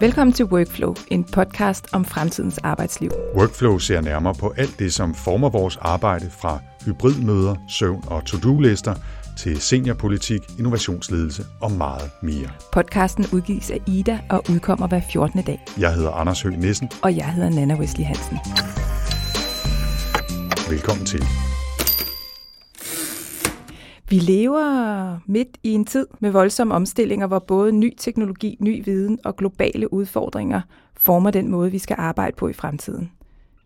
Velkommen til Workflow, en podcast om fremtidens arbejdsliv. Workflow ser nærmere på alt det, som former vores arbejde fra hybridmøder, søvn og to-do-lister til seniorpolitik, innovationsledelse og meget mere. Podcasten udgives af Ida og udkommer hver 14. dag. Jeg hedder Anders Høgh Nissen. Og jeg hedder Nana Wesley Hansen. Velkommen til. Vi lever midt i en tid med voldsomme omstillinger, hvor både ny teknologi, ny viden og globale udfordringer former den måde, vi skal arbejde på i fremtiden.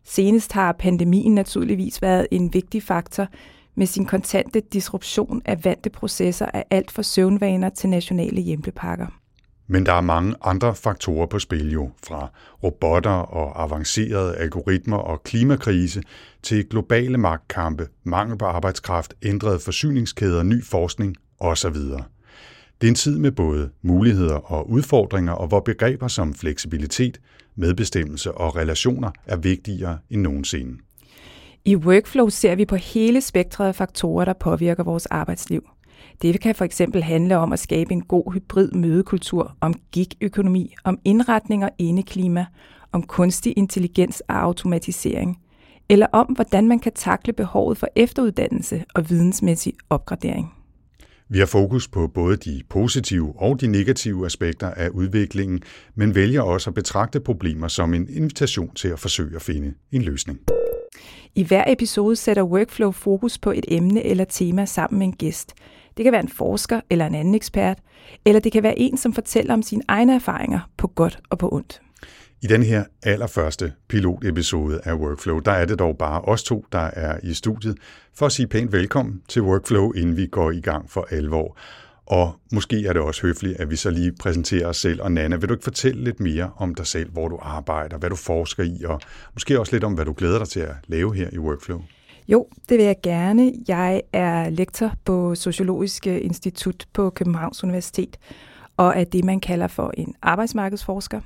Senest har pandemien naturligvis været en vigtig faktor med sin kontante disruption af vante processer af alt fra søvnvaner til nationale hjempepakker. Men der er mange andre faktorer på spil jo, fra robotter og avancerede algoritmer og klimakrise til globale magtkampe, mangel på arbejdskraft, ændrede forsyningskæder, ny forskning osv. Det er en tid med både muligheder og udfordringer, og hvor begreber som fleksibilitet, medbestemmelse og relationer er vigtigere end nogensinde. I Workflow ser vi på hele spektret af faktorer, der påvirker vores arbejdsliv. Det kan for eksempel handle om at skabe en god hybrid mødekultur, om gig-økonomi, om indretning og indeklima, om kunstig intelligens og automatisering, eller om hvordan man kan takle behovet for efteruddannelse og vidensmæssig opgradering. Vi har fokus på både de positive og de negative aspekter af udviklingen, men vælger også at betragte problemer som en invitation til at forsøge at finde en løsning. I hver episode sætter Workflow fokus på et emne eller tema sammen med en gæst. Det kan være en forsker eller en anden ekspert, eller det kan være en, som fortæller om sine egne erfaringer på godt og på ondt. I den her allerførste pilotepisode af Workflow, der er det dog bare os to, der er i studiet, for at sige pænt velkommen til Workflow, inden vi går i gang for alvor. Og måske er det også høfligt, at vi så lige præsenterer os selv. Og Nana, vil du ikke fortælle lidt mere om dig selv, hvor du arbejder, hvad du forsker i, og måske også lidt om, hvad du glæder dig til at lave her i Workflow? Jo, det vil jeg gerne. Jeg er lektor på Sociologisk Institut på Københavns Universitet, og er det, man kalder for en arbejdsmarkedsforsker.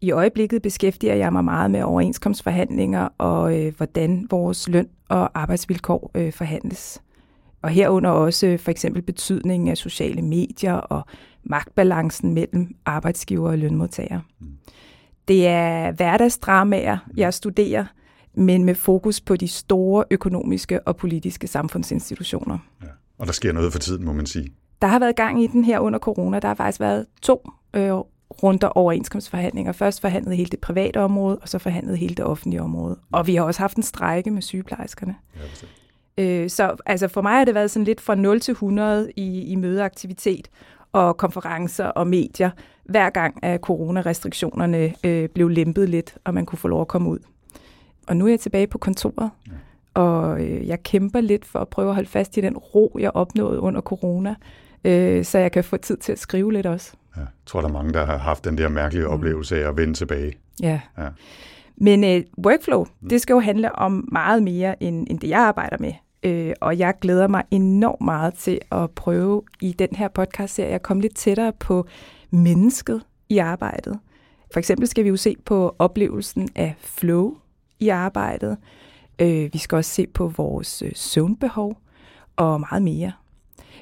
I øjeblikket beskæftiger jeg mig meget med overenskomstforhandlinger og øh, hvordan vores løn og arbejdsvilkår øh, forhandles. Og herunder også for eksempel betydningen af sociale medier og magtbalancen mellem arbejdsgiver og lønmodtagere. Mm. Det er hverdagsdramaer, jeg studerer, men med fokus på de store økonomiske og politiske samfundsinstitutioner. Ja. Og der sker noget for tiden, må man sige. Der har været gang i den her under corona. Der har faktisk været to øh, runder overenskomstforhandlinger. Først forhandlede hele det private område, og så forhandlede hele det offentlige område. Og vi har også haft en strejke med sygeplejerskerne. Ja, øh, så altså for mig har det været sådan lidt fra 0 til 100 i, i mødeaktivitet og konferencer og medier, hver gang at coronarestriktionerne øh, blev lempet lidt, og man kunne få lov at komme ud. Og nu er jeg tilbage på kontoret, ja. og øh, jeg kæmper lidt for at prøve at holde fast i den ro, jeg opnåede under corona, øh, så jeg kan få tid til at skrive lidt også. Ja, jeg tror, der er mange, der har haft den der mærkelige mm. oplevelse af at vende tilbage. Ja. ja. Men øh, workflow, mm. det skal jo handle om meget mere end, end det, jeg arbejder med. Øh, og jeg glæder mig enormt meget til at prøve i den her podcast-serie at komme lidt tættere på mennesket i arbejdet. For eksempel skal vi jo se på oplevelsen af flow i arbejdet. Øh, vi skal også se på vores øh, søvnbehov og meget mere.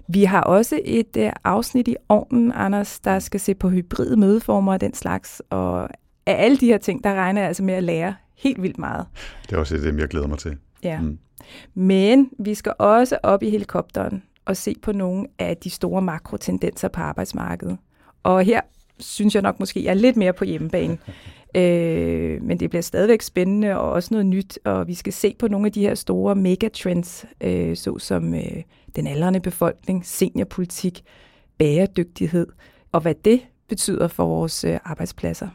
Vi har også et øh, afsnit i ovnen, Anders, der skal se på hybride mødeformer og den slags. Og af alle de her ting, der regner jeg altså med at lære helt vildt meget. Det er også det, jeg glæder mig til. Ja. Mm. Men vi skal også op i helikopteren og se på nogle af de store makrotendenser på arbejdsmarkedet. Og her synes jeg nok måske, jeg er lidt mere på hjemmebane. Øh, men det bliver stadigvæk spændende og også noget nyt, og vi skal se på nogle af de her store megatrends, øh, såsom øh, den aldrende befolkning, seniorpolitik, bæredygtighed, og hvad det betyder for vores øh, arbejdspladser.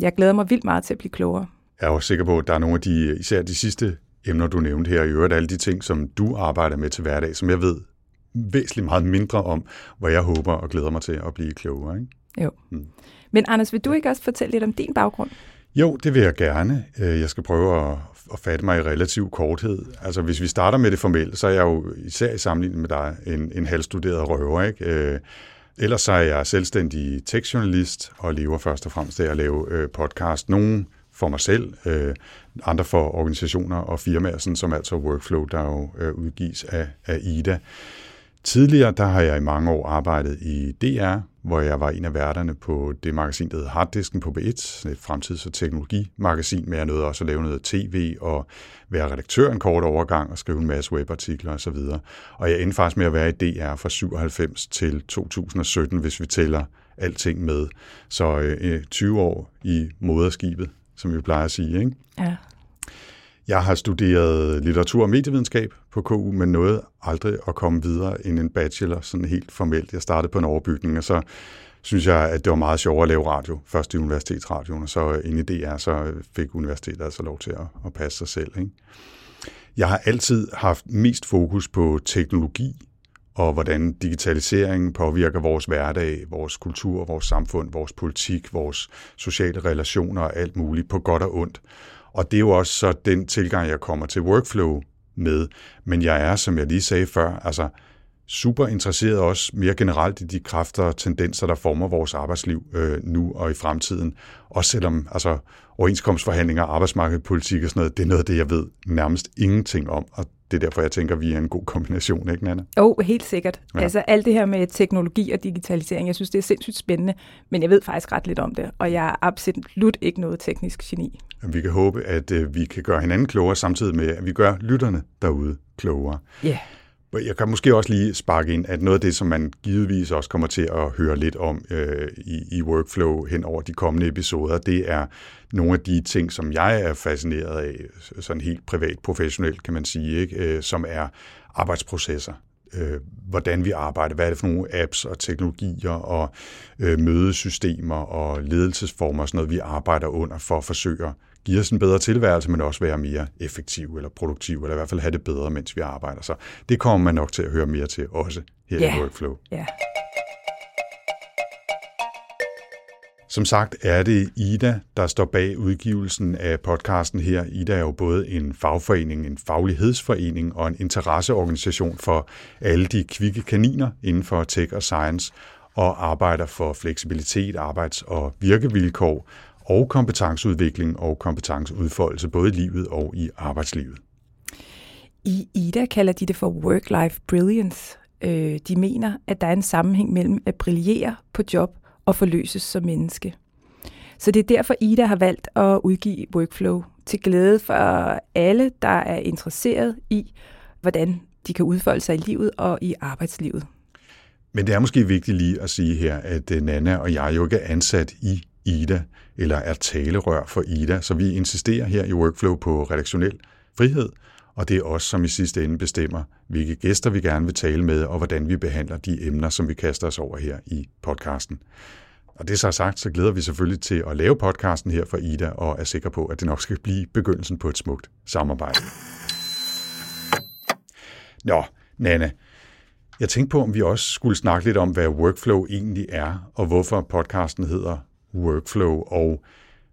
Jeg glæder mig vildt meget til at blive klogere. Jeg er også sikker på, at der er nogle af de, især de sidste emner, du nævnte her, i øvrigt alle de ting, som du arbejder med til hverdag, som jeg ved væsentligt meget mindre om, hvor jeg håber og glæder mig til at blive klogere. Ikke? Jo. Mm. Men Anders, vil du ikke også fortælle lidt om din baggrund? Jo, det vil jeg gerne. Øh, jeg skal prøve at, at fatte mig i relativ korthed. Altså, hvis vi starter med det formelle, så er jeg jo især i sammenligning med dig en, en halvstuderet røver, ikke? Øh, ellers så er jeg selvstændig tekstjournalist og lever først og fremmest af at lave øh, podcast. Nogle for mig selv, andre for organisationer og firmaer, sådan som altså Workflow, der jo udgives af, af Ida. Tidligere der har jeg i mange år arbejdet i DR, hvor jeg var en af værterne på det magasin, der hedder Harddisken på B1, et fremtids- og teknologimagasin, men jeg nåede også at lave noget tv og være redaktør en kort overgang og skrive en masse webartikler osv. Og jeg endte faktisk med at være i DR fra 97 til 2017, hvis vi tæller alting med. Så øh, 20 år i moderskibet, som vi plejer at sige. Ikke? Ja. Jeg har studeret litteratur og medievidenskab på KU, men nåede aldrig at komme videre end en bachelor, sådan helt formelt. Jeg startede på en overbygning, og så synes jeg, at det var meget sjovere at lave radio. Først i universitetsradioen, og så ind i DR, så fik universitetet altså lov til at, at passe sig selv. Ikke? Jeg har altid haft mest fokus på teknologi, og hvordan digitaliseringen påvirker vores hverdag, vores kultur, vores samfund, vores politik, vores sociale relationer og alt muligt på godt og ondt. Og det er jo også så den tilgang, jeg kommer til workflow med. Men jeg er, som jeg lige sagde før, altså super interesseret også mere generelt i de kræfter og tendenser, der former vores arbejdsliv øh, nu og i fremtiden. Også selvom altså, overenskomstforhandlinger, arbejdsmarkedspolitik og sådan noget, det er noget af det, jeg ved nærmest ingenting om. Og det er derfor, jeg tænker, at vi er en god kombination, ikke Nana? Jo, oh, helt sikkert. Ja. Altså alt det her med teknologi og digitalisering, jeg synes, det er sindssygt spændende, men jeg ved faktisk ret lidt om det, og jeg er absolut ikke noget teknisk geni. Vi kan håbe, at øh, vi kan gøre hinanden klogere, samtidig med, at vi gør lytterne derude klogere. Ja. Yeah. Jeg kan måske også lige sparke ind, at noget af det, som man givetvis også kommer til at høre lidt om øh, i, i workflow hen over de kommende episoder, det er nogle af de ting, som jeg er fascineret af, sådan helt privat, professionelt kan man sige, ikke? Øh, som er arbejdsprocesser. Øh, hvordan vi arbejder, hvad er det for nogle apps og teknologier og øh, mødesystemer og ledelsesformer og sådan noget, vi arbejder under for at forsøge at give os en bedre tilværelse, men også være mere effektiv eller produktiv, eller i hvert fald have det bedre, mens vi arbejder. Så det kommer man nok til at høre mere til også her yeah. i Workflow. Yeah. Som sagt er det Ida, der står bag udgivelsen af podcasten her. Ida er jo både en fagforening, en faglighedsforening og en interesseorganisation for alle de kvikke kaniner inden for tech og science, og arbejder for fleksibilitet, arbejds- og virkevilkår, og kompetenceudvikling og kompetenceudfoldelse, både i livet og i arbejdslivet. I IDA kalder de det for work-life brilliance. Øh, de mener, at der er en sammenhæng mellem at brillere på job og forløses som menneske. Så det er derfor, Ida har valgt at udgive Workflow til glæde for alle, der er interesseret i, hvordan de kan udfolde sig i livet og i arbejdslivet. Men det er måske vigtigt lige at sige her, at øh, Nana og jeg jo ikke er ansat i Ida, eller er talerør for Ida, så vi insisterer her i Workflow på redaktionel frihed, og det er os, som i sidste ende bestemmer, hvilke gæster vi gerne vil tale med, og hvordan vi behandler de emner, som vi kaster os over her i podcasten. Og det så sagt, så glæder vi selvfølgelig til at lave podcasten her for Ida, og er sikre på, at det nok skal blive begyndelsen på et smukt samarbejde. Nå, Nana, jeg tænkte på, om vi også skulle snakke lidt om, hvad workflow egentlig er, og hvorfor podcasten hedder workflow, og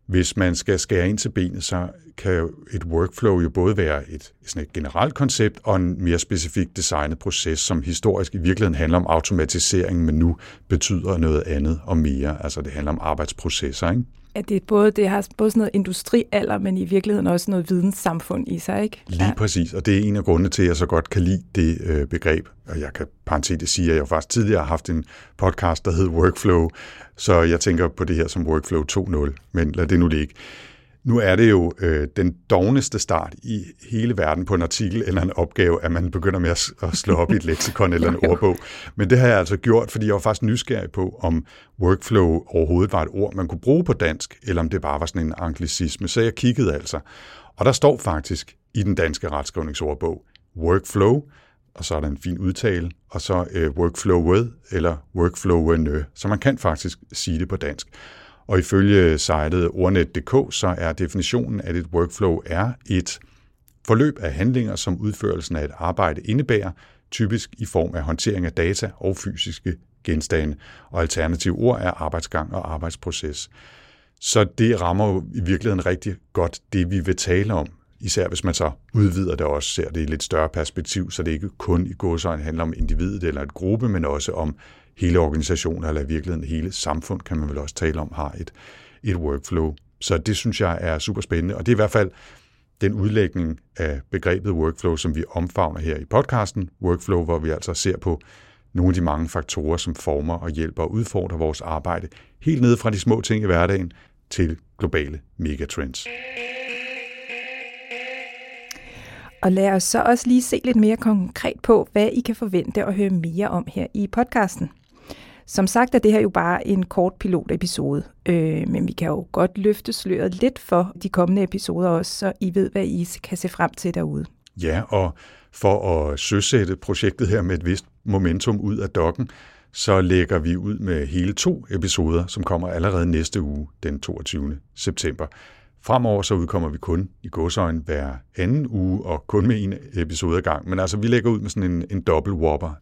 hvis man skal skære ind til benet, så kan et workflow jo både være et, sådan et generelt koncept og en mere specifik designet proces, som historisk i virkeligheden handler om automatisering, men nu betyder noget andet og mere. Altså det handler om arbejdsprocesser, ikke? At det, både, det har både sådan noget industrialder, men i virkeligheden også noget videnssamfund i sig, ikke? Lige ja. præcis, og det er en af grundene til, at jeg så godt kan lide det øh, begreb. Og jeg kan parentetisk sige, at jeg faktisk tidligere har haft en podcast, der hed Workflow, så jeg tænker på det her som Workflow 2.0, men lad det nu ligge. Nu er det jo øh, den dogneste start i hele verden på en artikel eller en opgave, at man begynder med at, at slå op i et leksikon eller en ordbog. Men det har jeg altså gjort, fordi jeg var faktisk nysgerrig på, om workflow overhovedet var et ord, man kunne bruge på dansk, eller om det bare var sådan en anglicisme. Så jeg kiggede altså. Og der står faktisk i den danske retskrivningsordbog, workflow, og så er der en fin udtale, og så øh, workflowet eller workflowene. Så man kan faktisk sige det på dansk. Og ifølge sitet ordnet.dk, så er definitionen, at et workflow er et forløb af handlinger, som udførelsen af et arbejde indebærer, typisk i form af håndtering af data og fysiske genstande, og alternativ ord er arbejdsgang og arbejdsproces. Så det rammer jo i virkeligheden rigtig godt det, vi vil tale om, især hvis man så udvider det også, ser det i lidt større perspektiv, så det ikke kun i godsøjne handler om individet eller et gruppe, men også om hele organisationer, eller i virkeligheden hele samfund, kan man vel også tale om, har et, et workflow. Så det synes jeg er super spændende, og det er i hvert fald den udlægning af begrebet workflow, som vi omfavner her i podcasten, workflow, hvor vi altså ser på nogle af de mange faktorer, som former og hjælper og udfordrer vores arbejde, helt ned fra de små ting i hverdagen til globale megatrends. Og lad os så også lige se lidt mere konkret på, hvad I kan forvente at høre mere om her i podcasten. Som sagt er det her jo bare en kort pilotepisode, øh, men vi kan jo godt løfte sløret lidt for de kommende episoder også, så I ved, hvad I kan se frem til derude. Ja, og for at søsætte projektet her med et vist momentum ud af dokken, så lægger vi ud med hele to episoder, som kommer allerede næste uge, den 22. september. Fremover så udkommer vi kun i godsøjen hver anden uge, og kun med en episode ad gang. Men altså, vi lægger ud med sådan en, en dobbelt whopper.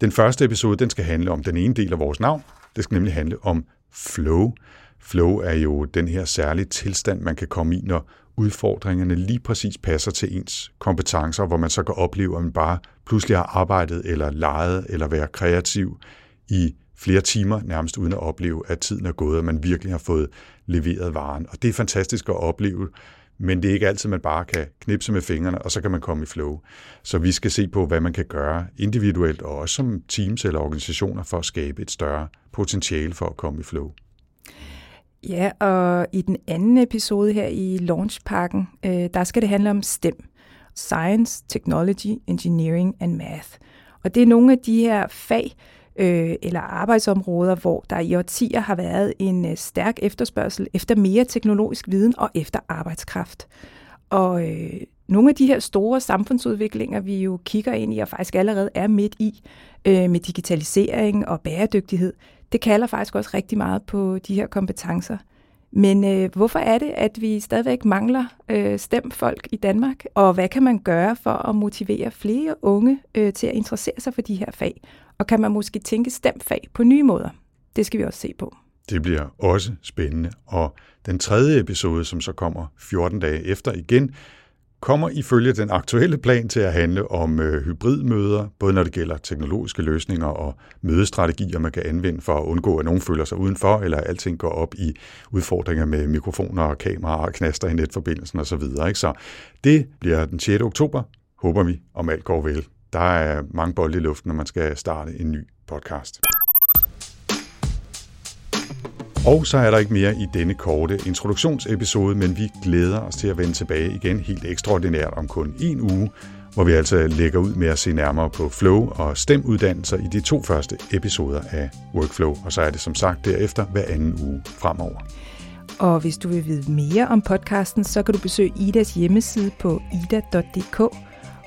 Den første episode, den skal handle om den ene del af vores navn. Det skal nemlig handle om flow. Flow er jo den her særlige tilstand, man kan komme i, når udfordringerne lige præcis passer til ens kompetencer, hvor man så kan opleve, at man bare pludselig har arbejdet eller leget eller været kreativ i flere timer, nærmest uden at opleve, at tiden er gået, og man virkelig har fået leveret varen. Og det er fantastisk at opleve, men det er ikke altid, man bare kan knipse med fingrene, og så kan man komme i flow. Så vi skal se på, hvad man kan gøre individuelt, og også som teams eller organisationer, for at skabe et større potentiale for at komme i flow. Ja, og i den anden episode her i Launchparken, øh, der skal det handle om STEM. Science, Technology, Engineering and Math. Og det er nogle af de her fag, øh, eller arbejdsområder, hvor der i årtier har været en øh, stærk efterspørgsel efter mere teknologisk viden og efter arbejdskraft. Og øh, nogle af de her store samfundsudviklinger, vi jo kigger ind i og faktisk allerede er midt i, øh, med digitalisering og bæredygtighed, det kalder faktisk også rigtig meget på de her kompetencer. Men øh, hvorfor er det, at vi stadigvæk mangler øh, stemfolk i Danmark? Og hvad kan man gøre for at motivere flere unge øh, til at interessere sig for de her fag? Og kan man måske tænke stemfag på nye måder? Det skal vi også se på. Det bliver også spændende. Og den tredje episode, som så kommer 14 dage efter igen, kommer ifølge den aktuelle plan til at handle om øh, hybridmøder, både når det gælder teknologiske løsninger og mødestrategier, man kan anvende for at undgå, at nogen føler sig udenfor, eller alting går op i udfordringer med mikrofoner og kameraer og knaster i netforbindelsen osv. Ikke? Så det bliver den 6. oktober, håber vi, om alt går vel. Der er mange bolde i luften, når man skal starte en ny podcast. Og så er der ikke mere i denne korte introduktionsepisode, men vi glæder os til at vende tilbage igen helt ekstraordinært om kun en uge, hvor vi altså lægger ud med at se nærmere på flow og stemuddannelser i de to første episoder af Workflow, og så er det som sagt derefter hver anden uge fremover. Og hvis du vil vide mere om podcasten, så kan du besøge Idas hjemmeside på ida.dk,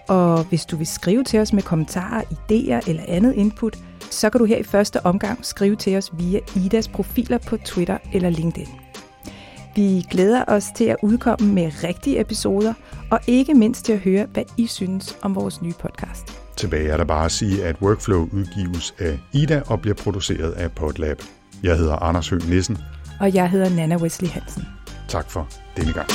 og hvis du vil skrive til os med kommentarer, idéer eller andet input, så kan du her i første omgang skrive til os via Idas profiler på Twitter eller LinkedIn. Vi glæder os til at udkomme med rigtige episoder, og ikke mindst til at høre, hvad I synes om vores nye podcast. Tilbage er der bare at sige, at Workflow udgives af Ida og bliver produceret af Podlab. Jeg hedder Anders Høgh Nissen. Og jeg hedder Nana Wesley Hansen. Tak for denne gang.